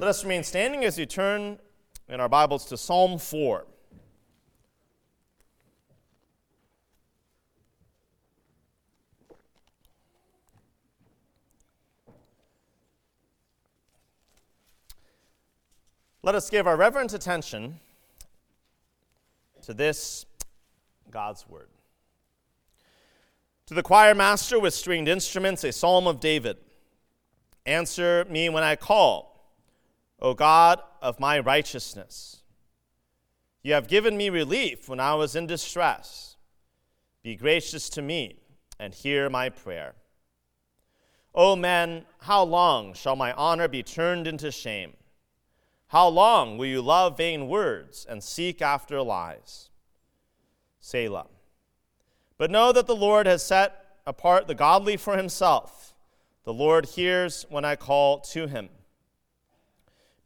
Let us remain standing as we turn in our Bibles to Psalm 4. Let us give our reverent attention to this God's Word. To the choir master with stringed instruments, a psalm of David. Answer me when I call, O God of my righteousness. You have given me relief when I was in distress. Be gracious to me and hear my prayer. O men, how long shall my honor be turned into shame? How long will you love vain words and seek after lies? Selah. But know that the Lord has set apart the godly for himself. The Lord hears when I call to him.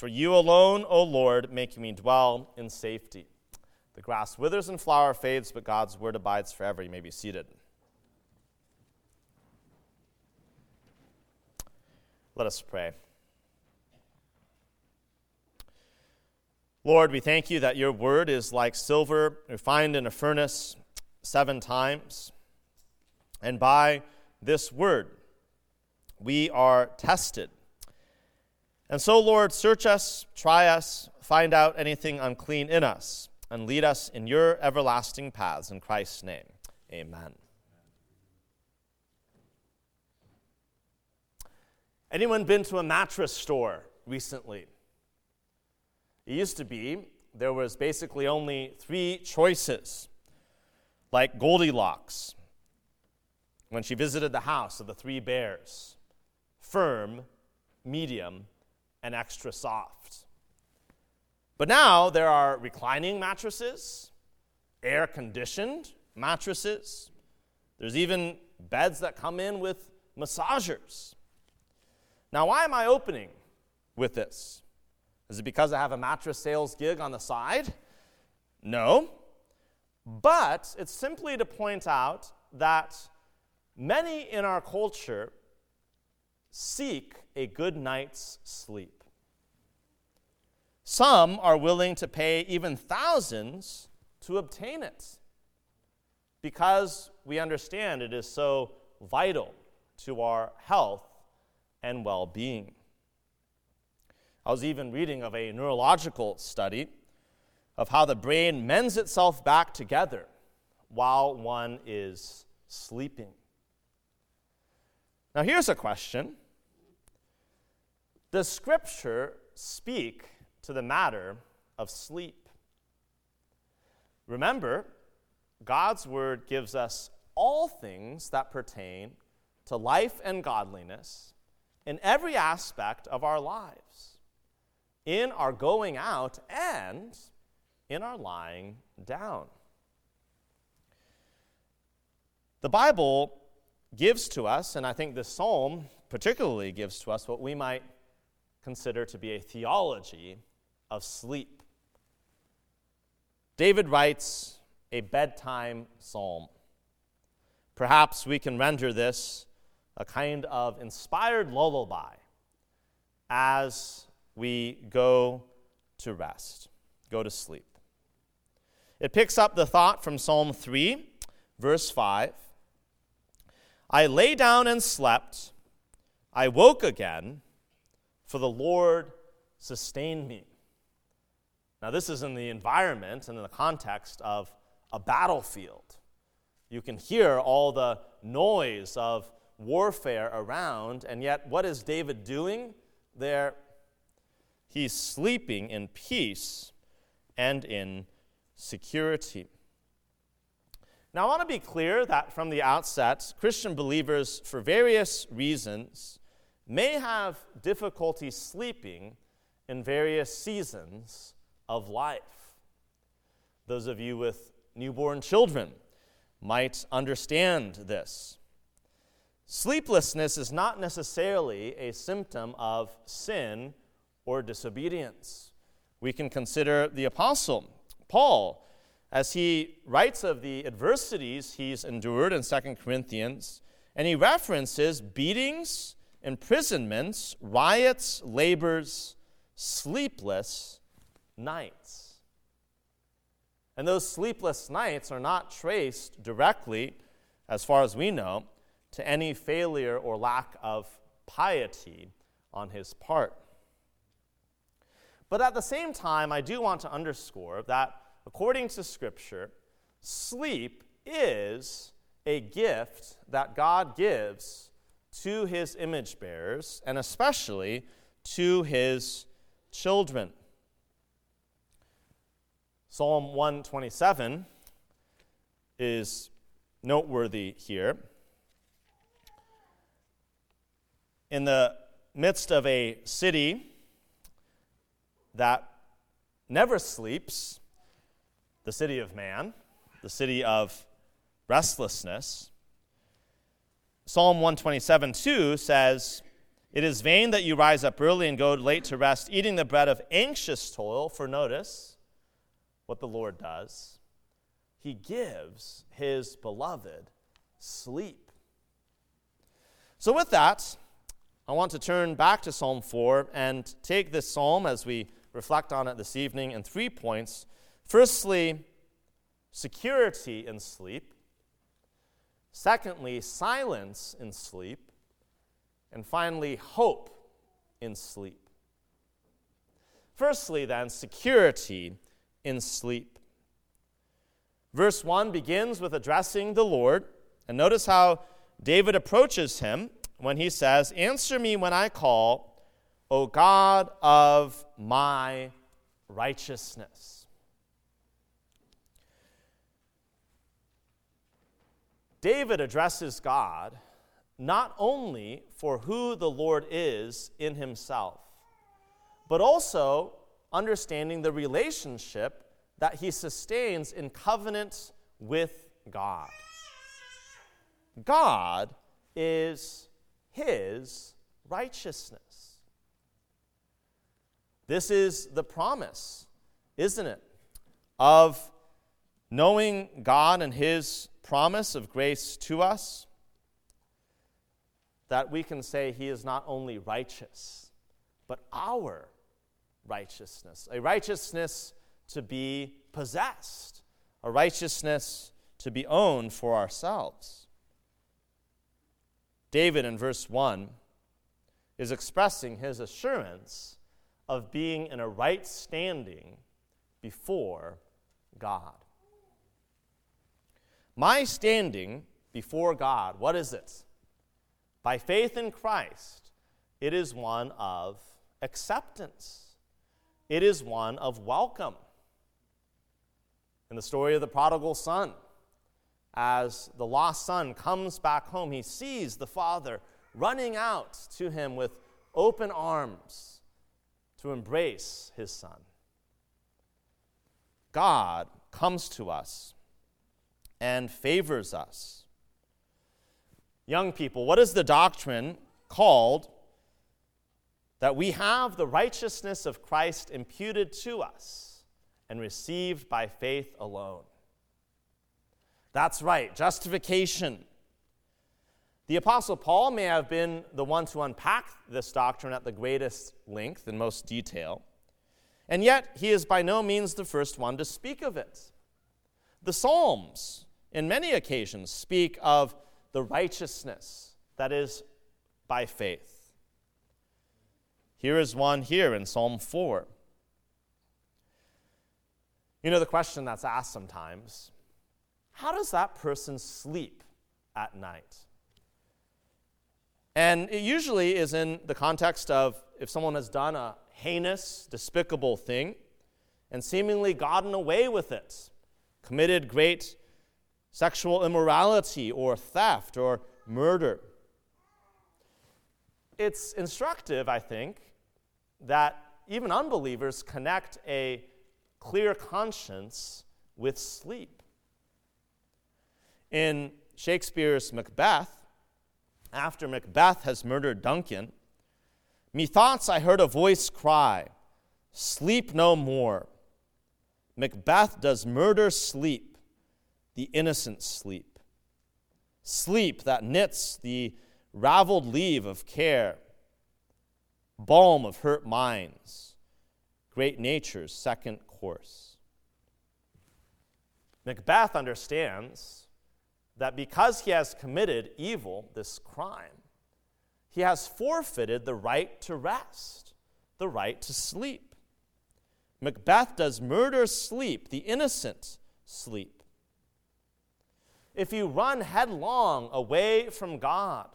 for you alone, O Lord, make me dwell in safety. The grass withers and flower fades, but God's word abides forever. You may be seated. Let us pray. Lord, we thank you that your word is like silver refined in a furnace seven times. And by this word, we are tested. And so, Lord, search us, try us, find out anything unclean in us, and lead us in your everlasting paths. In Christ's name, amen. Anyone been to a mattress store recently? It used to be there was basically only three choices, like Goldilocks, when she visited the house of the three bears firm, medium, and extra soft. But now there are reclining mattresses, air conditioned mattresses. There's even beds that come in with massagers. Now, why am I opening with this? Is it because I have a mattress sales gig on the side? No. But it's simply to point out that Many in our culture seek a good night's sleep. Some are willing to pay even thousands to obtain it because we understand it is so vital to our health and well being. I was even reading of a neurological study of how the brain mends itself back together while one is sleeping. Now, here's a question Does Scripture speak to the matter of sleep? Remember, God's Word gives us all things that pertain to life and godliness in every aspect of our lives, in our going out and in our lying down. The Bible gives to us, and I think this psalm particularly gives to us, what we might consider to be a theology of sleep. David writes a bedtime psalm. Perhaps we can render this a kind of inspired lullaby as we go to rest, go to sleep. It picks up the thought from Psalm 3, verse 5 I lay down and slept. I woke again, for the Lord sustained me. Now, this is in the environment and in the context of a battlefield. You can hear all the noise of warfare around, and yet, what is David doing there? He's sleeping in peace and in security. Now, I want to be clear that from the outset, Christian believers, for various reasons, may have difficulty sleeping in various seasons of life. Those of you with newborn children might understand this. Sleeplessness is not necessarily a symptom of sin or disobedience. We can consider the Apostle Paul as he writes of the adversities he's endured in 2 Corinthians, and he references beatings, imprisonments, riots, labors, sleepless nights. And those sleepless nights are not traced directly, as far as we know, to any failure or lack of piety on his part. But at the same time, I do want to underscore that according to Scripture, sleep is a gift that God gives to his image bearers and especially to his children. Psalm 127 is noteworthy here. in the midst of a city that never sleeps, the city of man, the city of restlessness. Psalm 127 2 says, It is vain that you rise up early and go late to rest, eating the bread of anxious toil. For notice what the Lord does. He gives his beloved sleep. So, with that, I want to turn back to Psalm 4 and take this psalm as we reflect on it this evening in three points. Firstly, security in sleep. Secondly, silence in sleep. And finally, hope in sleep. Firstly, then, security in sleep. Verse 1 begins with addressing the Lord. And notice how David approaches him when he says, Answer me when I call, O God of my righteousness. David addresses God not only for who the Lord is in himself, but also understanding the relationship that he sustains in covenant with God. God is his righteousness. This is the promise, isn't it, of knowing God and his promise of grace to us, that we can say he is not only righteous, but our righteousness, a righteousness to be possessed, a righteousness to be owned for ourselves. David in verse 1 is expressing his assurance of being in a right standing before God. My standing before God, what is it? By faith in Christ, it is one of acceptance, it is one of welcome. In the story of the prodigal son, as the lost son comes back home, he sees the father running out to him with open arms to embrace his son. God comes to us and favors us. Young people, what is the doctrine called that we have the righteousness of Christ imputed to us and received by faith alone? That's right, justification. The Apostle Paul may have been the one to unpack this doctrine at the greatest length and most detail, and yet he is by no means the first one to speak of it. The Psalms, in many occasions, speak of the righteousness that is by faith. Here is one here in Psalm 4. You know the question that's asked sometimes how does that person sleep at night? And it usually is in the context of if someone has done a heinous, despicable thing and seemingly gotten away with it, committed great sexual immorality or theft or murder. It's instructive, I think, that even unbelievers connect a clear conscience with sleep. In Shakespeare's Macbeth, after Macbeth has murdered Duncan, methoughts I heard a voice cry, Sleep no more. Macbeth does murder sleep, the innocent sleep. Sleep that knits the raveled leave of care, balm of hurt minds, great nature's second course. Macbeth understands that because he has committed evil, this crime, he has forfeited the right to rest, the right to sleep. Macbeth does murder sleep, the innocent sleep. If you run headlong away from God,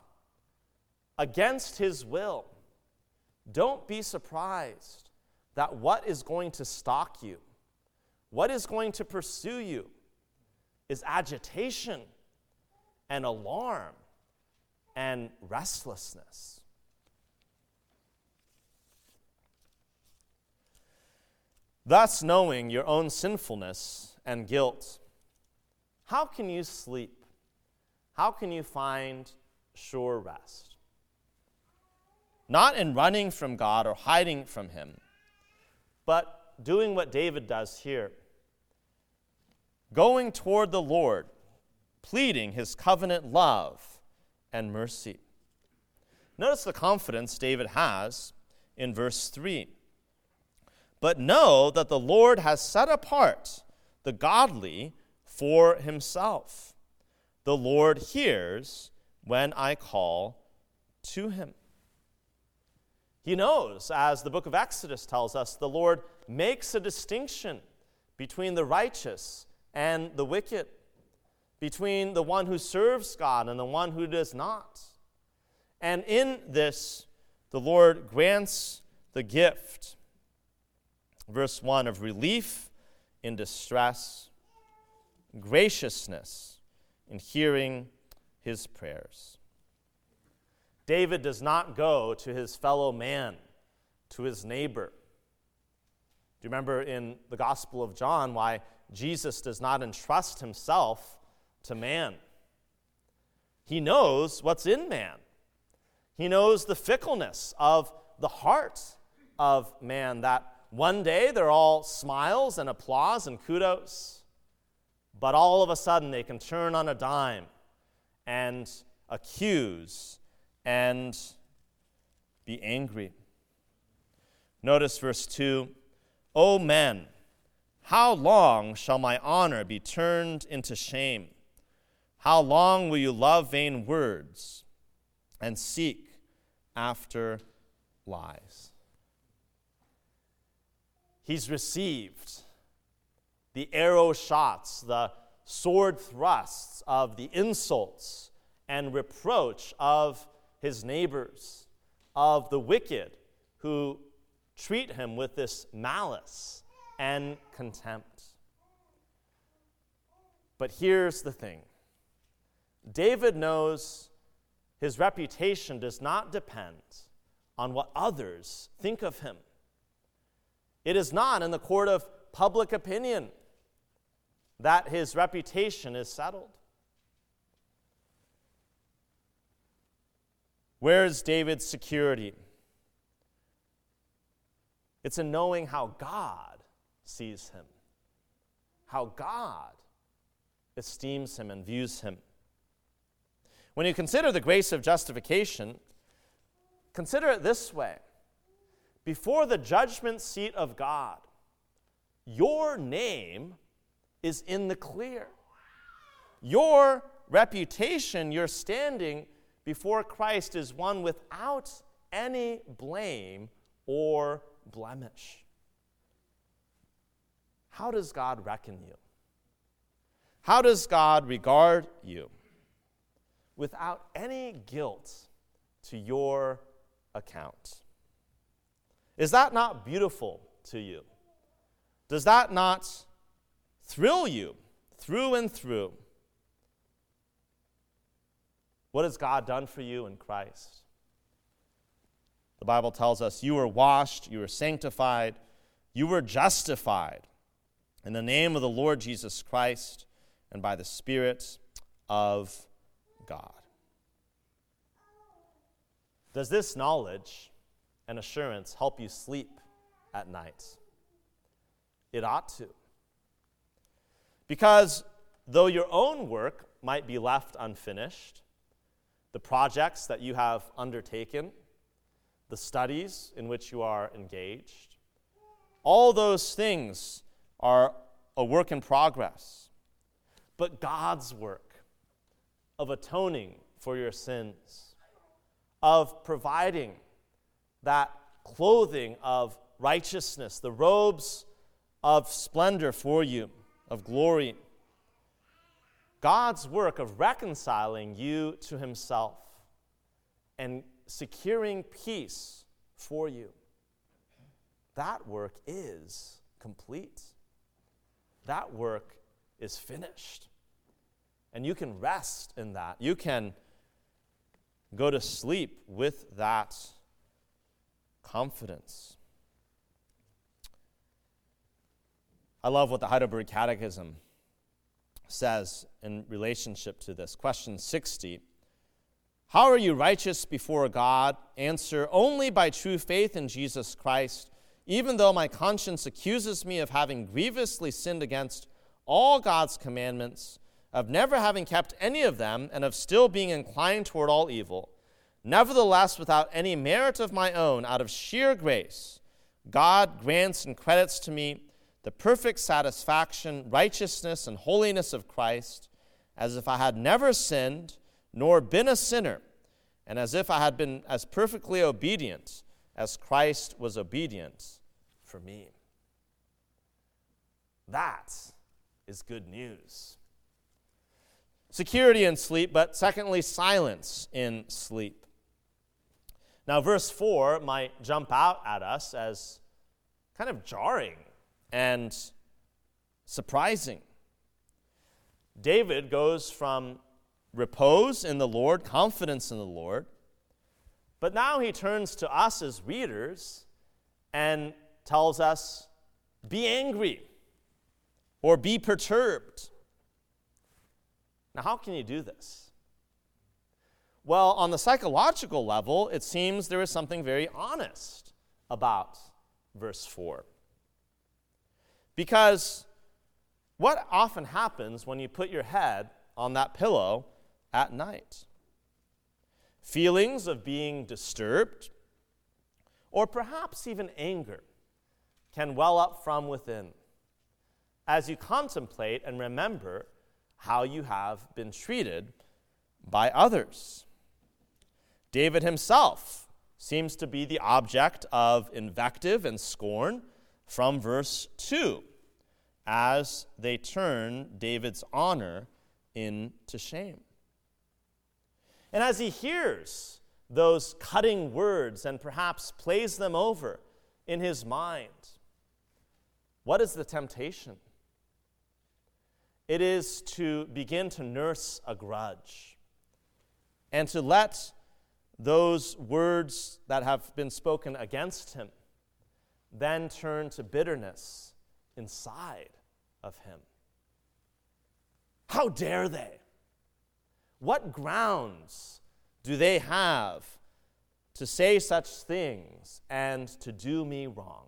against his will, don't be surprised that what is going to stalk you, what is going to pursue you, is agitation and alarm and restlessness. Thus, knowing your own sinfulness and guilt, how can you sleep? How can you find sure rest? Not in running from God or hiding from Him, but doing what David does here going toward the Lord, pleading His covenant love and mercy. Notice the confidence David has in verse 3. But know that the Lord has set apart the godly for himself. The Lord hears when I call to him. He knows, as the book of Exodus tells us, the Lord makes a distinction between the righteous and the wicked, between the one who serves God and the one who does not. And in this, the Lord grants the gift verse 1 of relief in distress, graciousness in hearing his prayers. David does not go to his fellow man, to his neighbor. Do you remember in the Gospel of John why Jesus does not entrust himself to man? He knows what's in man. He knows the fickleness of the heart of man, that one day they're all smiles and applause and kudos, but all of a sudden they can turn on a dime and accuse and be angry. Notice verse 2 O men, how long shall my honor be turned into shame? How long will you love vain words and seek after lies? he's received the arrow shots, the sword thrusts of the insults and reproach of his neighbors, of the wicked who treat him with this malice and contempt. But here's the thing David knows his reputation does not depend on what others think of him. It is not in the court of public opinion that his reputation is settled. Where is David's security? It's in knowing how God sees him, how God esteems him and views him. When you consider the grace of justification, consider it this way before the judgment seat of God, your name is in the clear. Your reputation, your standing before Christ is one without any blame or blemish. How does God reckon you? How does God regard you? Without any guilt to your account. Is that not beautiful to you? Does that not thrill you through and through? What has God done for you in Christ? The Bible tells us you were washed, you were sanctified, you were justified In the name of the Lord Jesus Christ and by the Spirit of God. Does this knowledge and assurance help you sleep at night? It ought to. Because though your own work might be left unfinished, the projects that you have undertaken, the studies in which you are engaged, all those things are a work in progress. But God's work of atoning for your sins, of providing that clothing of righteousness, the robes of splendor for you, of glory. God's work of reconciling you to Himself and securing peace for you. That work is complete. That work is finished. And you can rest in that. You can go to sleep with that confidence. I love what the Heidelberg Catechism says in relationship to this. Question 60 How are you righteous before God? Answer only by true faith in Jesus Christ, even though my conscience accuses me of having grievously sinned against all God's commandments of never having kept any of them, and of still being inclined toward all evil. Nevertheless, without any merit of my own, out of sheer grace, God grants and credits to me the perfect satisfaction, righteousness, and holiness of Christ, as if I had never sinned, nor been a sinner, and as if I had been as perfectly obedient as Christ was obedient for me. That is good news security in sleep, but secondly, silence in sleep. Now, verse 4 might jump out at us as kind of jarring and surprising. David goes from repose in the Lord, confidence in the Lord, but now he turns to us as readers and tells us, be angry or be perturbed. Now, how can you do this? Well, on the psychological level, it seems there is something very honest about verse 4. Because what often happens when you put your head on that pillow at night? Feelings of being disturbed, or perhaps even anger, can well up from within as you contemplate and remember how you have been treated by others. David himself seems to be the object of invective and scorn from verse 2 as they turn David's honor into shame. And as he hears those cutting words and perhaps plays them over in his mind, what is the temptation? It is to begin to nurse a grudge and to let those words that have been spoken against him then turn to bitterness inside of him. How dare they? What grounds do they have to say such things and to do me wrong?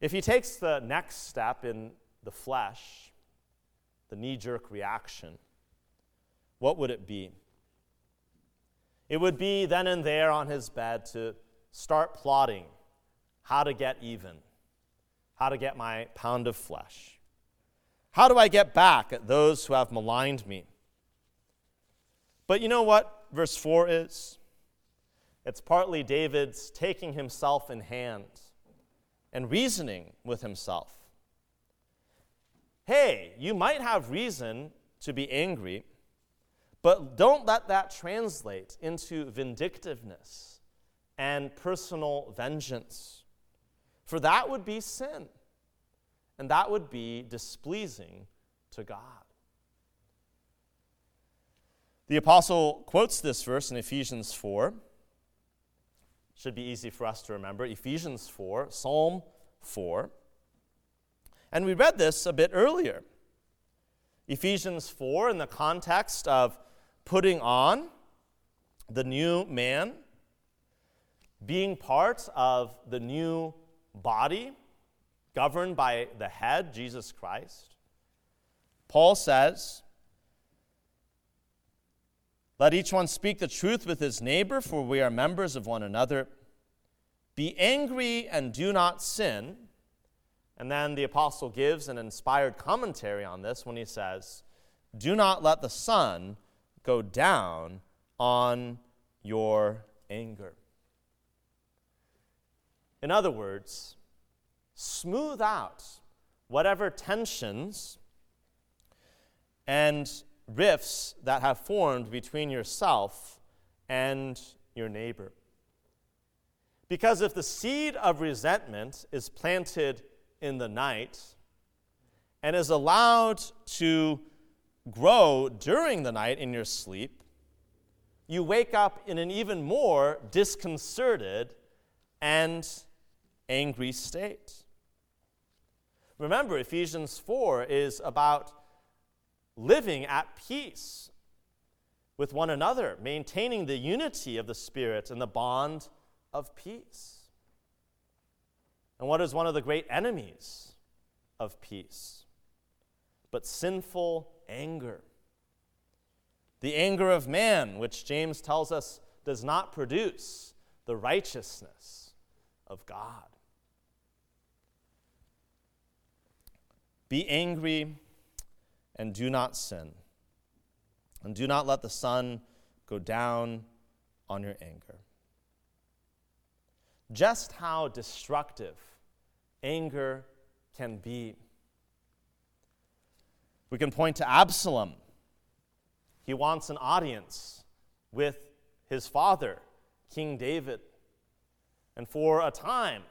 If he takes the next step in the flesh, the knee jerk reaction, what would it be? It would be then and there on his bed to start plotting how to get even, how to get my pound of flesh. How do I get back at those who have maligned me? But you know what verse 4 is? It's partly David's taking himself in hand and reasoning with himself. Hey, you might have reason to be angry, but don't let that translate into vindictiveness and personal vengeance, for that would be sin, and that would be displeasing to God. The apostle quotes this verse in Ephesians 4 should be easy for us to remember. Ephesians 4, Psalm 4. And we read this a bit earlier. Ephesians 4, in the context of putting on the new man, being part of the new body governed by the head, Jesus Christ. Paul says, Let each one speak the truth with his neighbor, for we are members of one another. Be angry and do not sin. And then the apostle gives an inspired commentary on this when he says, Do not let the sun go down on your anger. In other words, smooth out whatever tensions and rifts that have formed between yourself and your neighbor. Because if the seed of resentment is planted in the night and is allowed to grow during the night in your sleep, you wake up in an even more disconcerted and angry state. Remember, Ephesians 4 is about living at peace with one another, maintaining the unity of the Spirit and the bond of peace. And what is one of the great enemies of peace? But sinful anger. The anger of man, which James tells us does not produce the righteousness of God. Be angry and do not sin. And do not let the sun go down on your anger. Just how destructive anger can be. We can point to Absalom. He wants an audience with his father, King David. And for a time,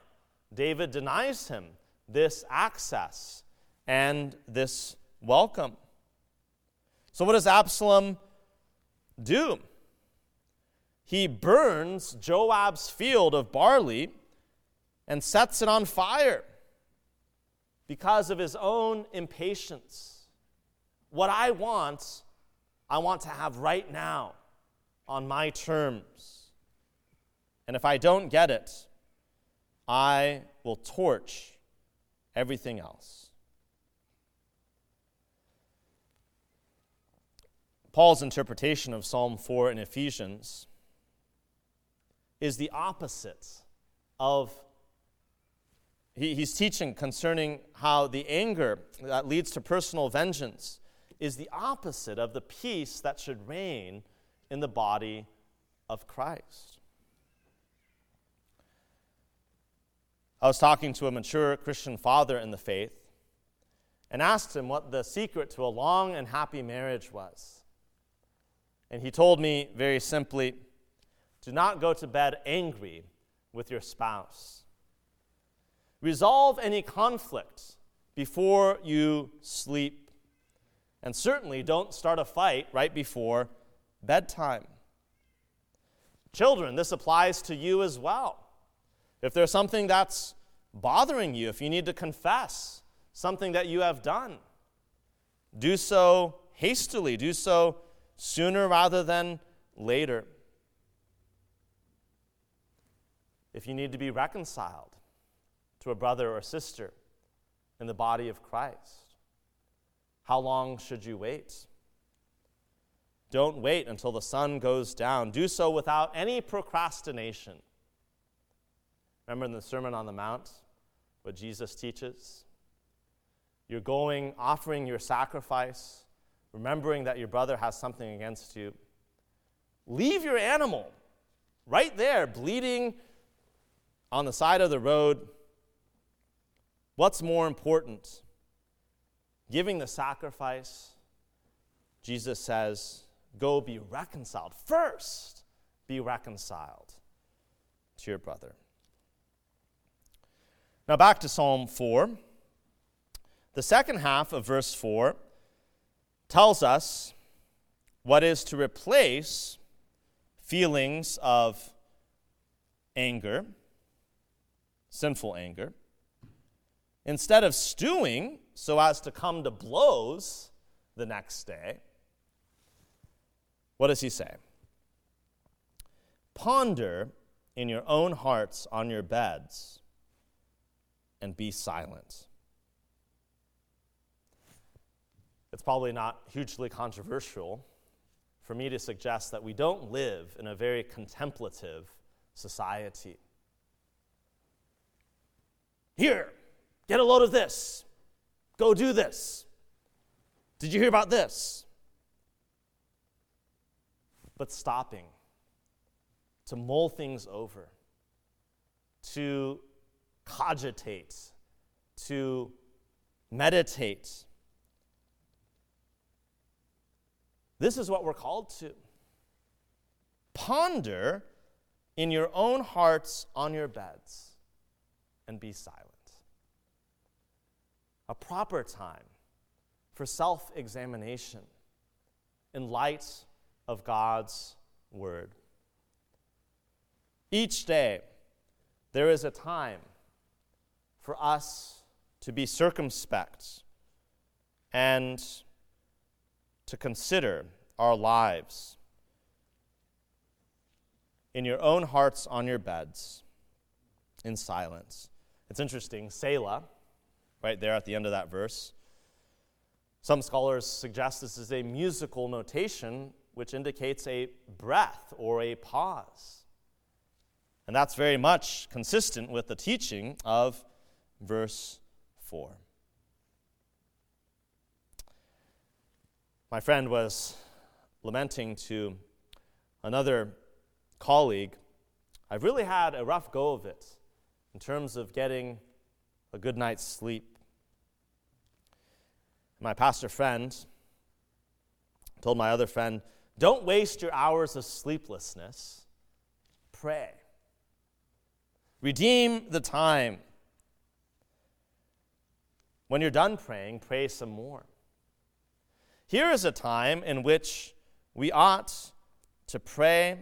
David denies him this access and this welcome. So, what does Absalom do? He burns Joab's field of barley and sets it on fire because of his own impatience. What I want, I want to have right now on my terms. And if I don't get it, I will torch everything else. Paul's interpretation of Psalm 4 in Ephesians is the opposite of he, he's teaching concerning how the anger that leads to personal vengeance is the opposite of the peace that should reign in the body of Christ. I was talking to a mature Christian father in the faith and asked him what the secret to a long and happy marriage was. And he told me very simply do not go to bed angry with your spouse. Resolve any conflict before you sleep. And certainly don't start a fight right before bedtime. Children, this applies to you as well. If there's something that's bothering you, if you need to confess something that you have done, do so hastily, do so sooner rather than later. If you need to be reconciled, to a brother or sister in the body of Christ? How long should you wait? Don't wait until the sun goes down. Do so without any procrastination. Remember in the Sermon on the Mount what Jesus teaches? You're going, offering your sacrifice, remembering that your brother has something against you. Leave your animal right there, bleeding on the side of the road What's more important? Giving the sacrifice? Jesus says, Go be reconciled. First, be reconciled to your brother. Now, back to Psalm 4. The second half of verse 4 tells us what is to replace feelings of anger, sinful anger instead of stewing so as to come to blows the next day, what does he say? Ponder in your own hearts on your beds and be silent. It's probably not hugely controversial for me to suggest that we don't live in a very contemplative society. Here, get a load of this. Go do this. Did you hear about this? But stopping to mull things over, to cogitate, to meditate. This is what we're called to. Ponder in your own hearts on your beds and be silent. A proper time for self examination in light of God's Word. Each day, there is a time for us to be circumspect and to consider our lives in your own hearts on your beds in silence. It's interesting, Selah, right there at the end of that verse. Some scholars suggest this is a musical notation which indicates a breath or a pause. And that's very much consistent with the teaching of verse 4. My friend was lamenting to another colleague, I've really had a rough go of it in terms of getting a good night's sleep. My pastor friend told my other friend, Don't waste your hours of sleeplessness, pray. Redeem the time. When you're done praying, pray some more. Here is a time in which we ought to pray,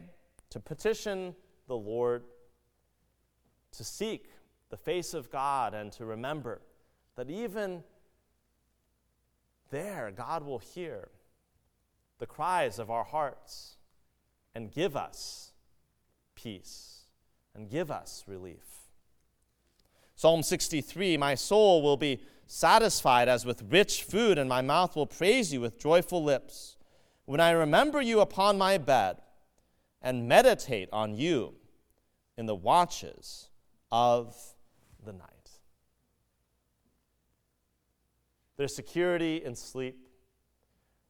to petition the Lord, to seek the face of God, and to remember that even there, God will hear the cries of our hearts and give us peace and give us relief. Psalm 63 My soul will be satisfied as with rich food, and my mouth will praise you with joyful lips. When I remember you upon my bed and meditate on you in the watches of the night. There's security in sleep,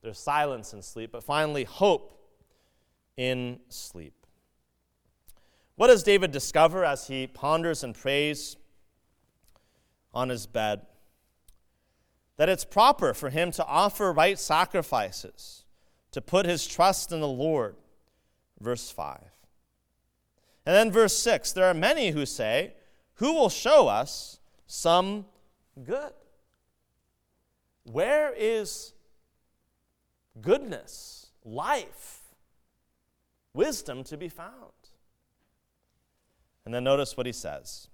there's silence in sleep, but finally, hope in sleep. What does David discover as he ponders and prays on his bed? That it's proper for him to offer right sacrifices, to put his trust in the Lord. Verse 5. And then verse 6 there are many who say, Who will show us some good? Where is goodness, life, wisdom to be found? And then notice what he says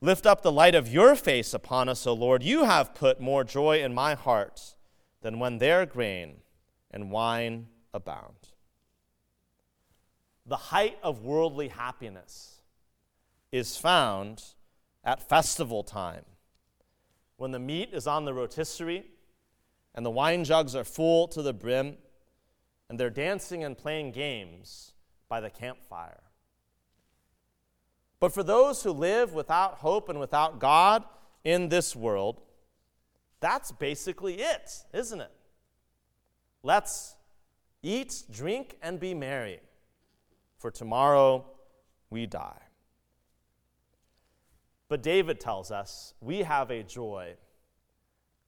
Lift up the light of your face upon us, O Lord. You have put more joy in my heart than when their grain and wine abound. The height of worldly happiness is found at festival time when the meat is on the rotisserie and the wine jugs are full to the brim and they're dancing and playing games by the campfire. But for those who live without hope and without God in this world, that's basically it, isn't it? Let's eat, drink, and be merry, for tomorrow we die. But David tells us we have a joy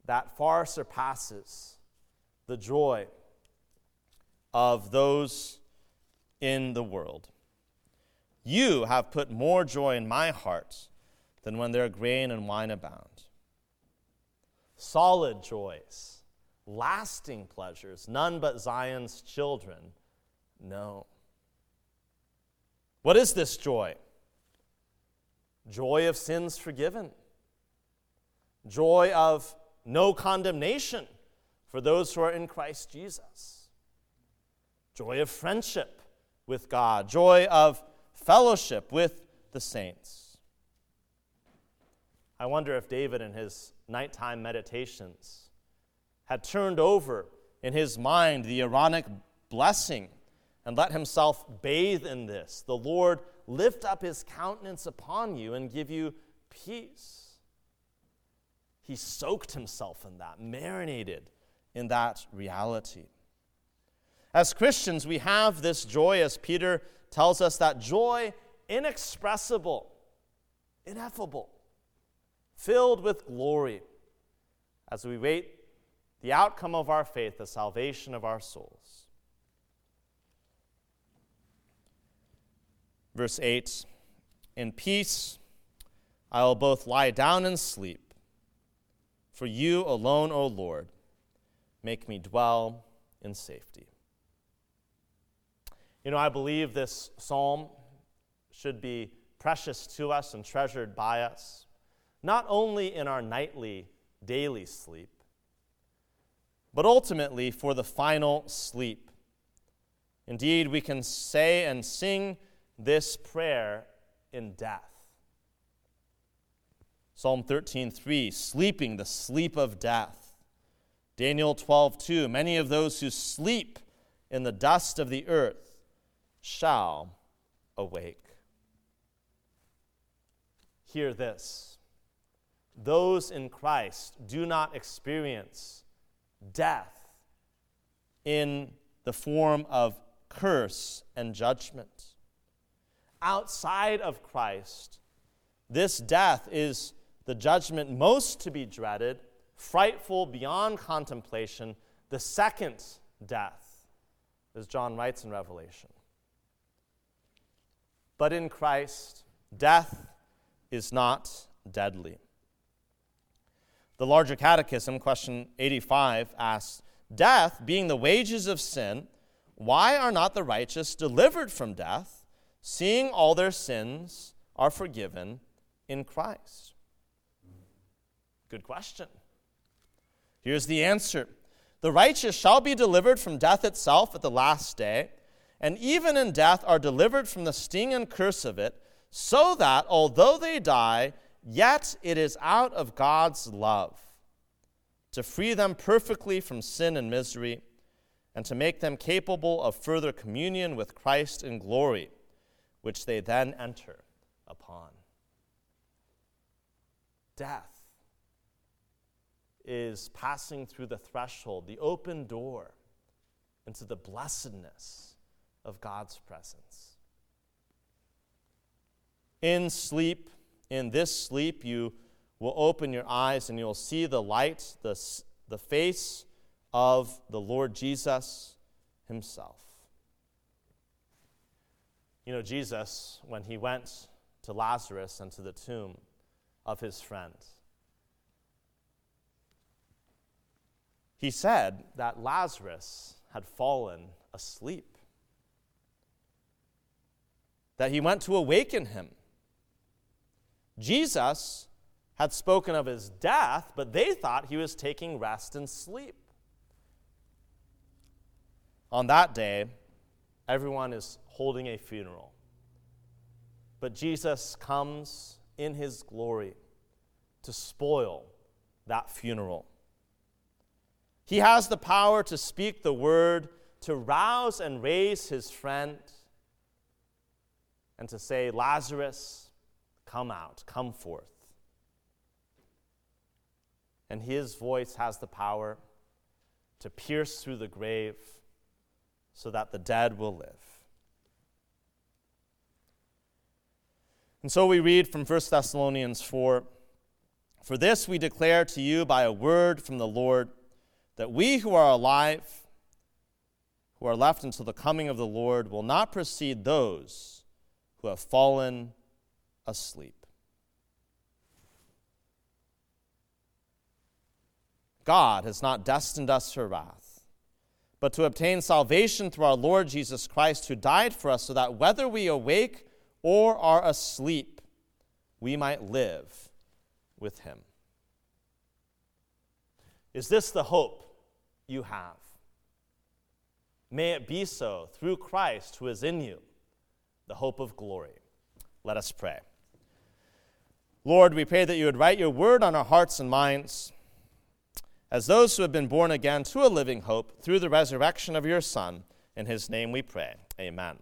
that far surpasses the joy of those in the world. You have put more joy in my heart than when their grain and wine abound. Solid joys, lasting pleasures, none but Zion's children know. What is this joy? joy of sins forgiven, joy of no condemnation for those who are in Christ Jesus, joy of friendship with God, joy of fellowship with the saints. I wonder if David, in his nighttime meditations, had turned over in his mind the Aaronic blessing and let himself bathe in this. The Lord lift up his countenance upon you and give you peace. He soaked himself in that, marinated in that reality. As Christians, we have this joy, as Peter tells us, that joy inexpressible, ineffable, filled with glory as we wait the outcome of our faith, the salvation of our souls. Verse 8 In peace I will both lie down and sleep, for you alone, O Lord, make me dwell in safety. You know, I believe this psalm should be precious to us and treasured by us, not only in our nightly, daily sleep, but ultimately for the final sleep. Indeed, we can say and sing this prayer in death. Psalm 13:3 sleeping the sleep of death. Daniel 12:2 many of those who sleep in the dust of the earth shall awake. Hear this. Those in Christ do not experience death in the form of curse and judgment. Outside of Christ, this death is the judgment most to be dreaded, frightful beyond contemplation, the second death, as John writes in Revelation. But in Christ, death is not deadly. The larger catechism, question 85, asks Death being the wages of sin, why are not the righteous delivered from death, seeing all their sins are forgiven in Christ? Good question. Here's the answer The righteous shall be delivered from death itself at the last day, and even in death are delivered from the sting and curse of it, so that although they die, Yet it is out of God's love to free them perfectly from sin and misery and to make them capable of further communion with Christ in glory, which they then enter upon. Death is passing through the threshold, the open door into the blessedness of God's presence. In sleep, in this sleep, you will open your eyes and you'll see the light, the, the face of the Lord Jesus Himself. You know, Jesus, when He went to Lazarus and to the tomb of his friend, He said that Lazarus had fallen asleep, that He went to awaken him Jesus had spoken of his death, but they thought he was taking rest and sleep. On that day, everyone is holding a funeral. But Jesus comes in his glory to spoil that funeral. He has the power to speak the word, to rouse and raise his friend, and to say, Lazarus, Come out, come forth. And his voice has the power to pierce through the grave so that the dead will live. And so we read from 1 Thessalonians 4 For this we declare to you by a word from the Lord, that we who are alive, who are left until the coming of the Lord, will not precede those who have fallen asleep. God has not destined us for wrath, but to obtain salvation through our Lord Jesus Christ, who died for us, so that whether we awake or are asleep, we might live with him. Is this the hope you have? May it be so through Christ who is in you, the hope of glory. Let us pray. Lord, we pray that you would write your word on our hearts and minds as those who have been born again to a living hope through the resurrection of your Son. In his name we pray. Amen.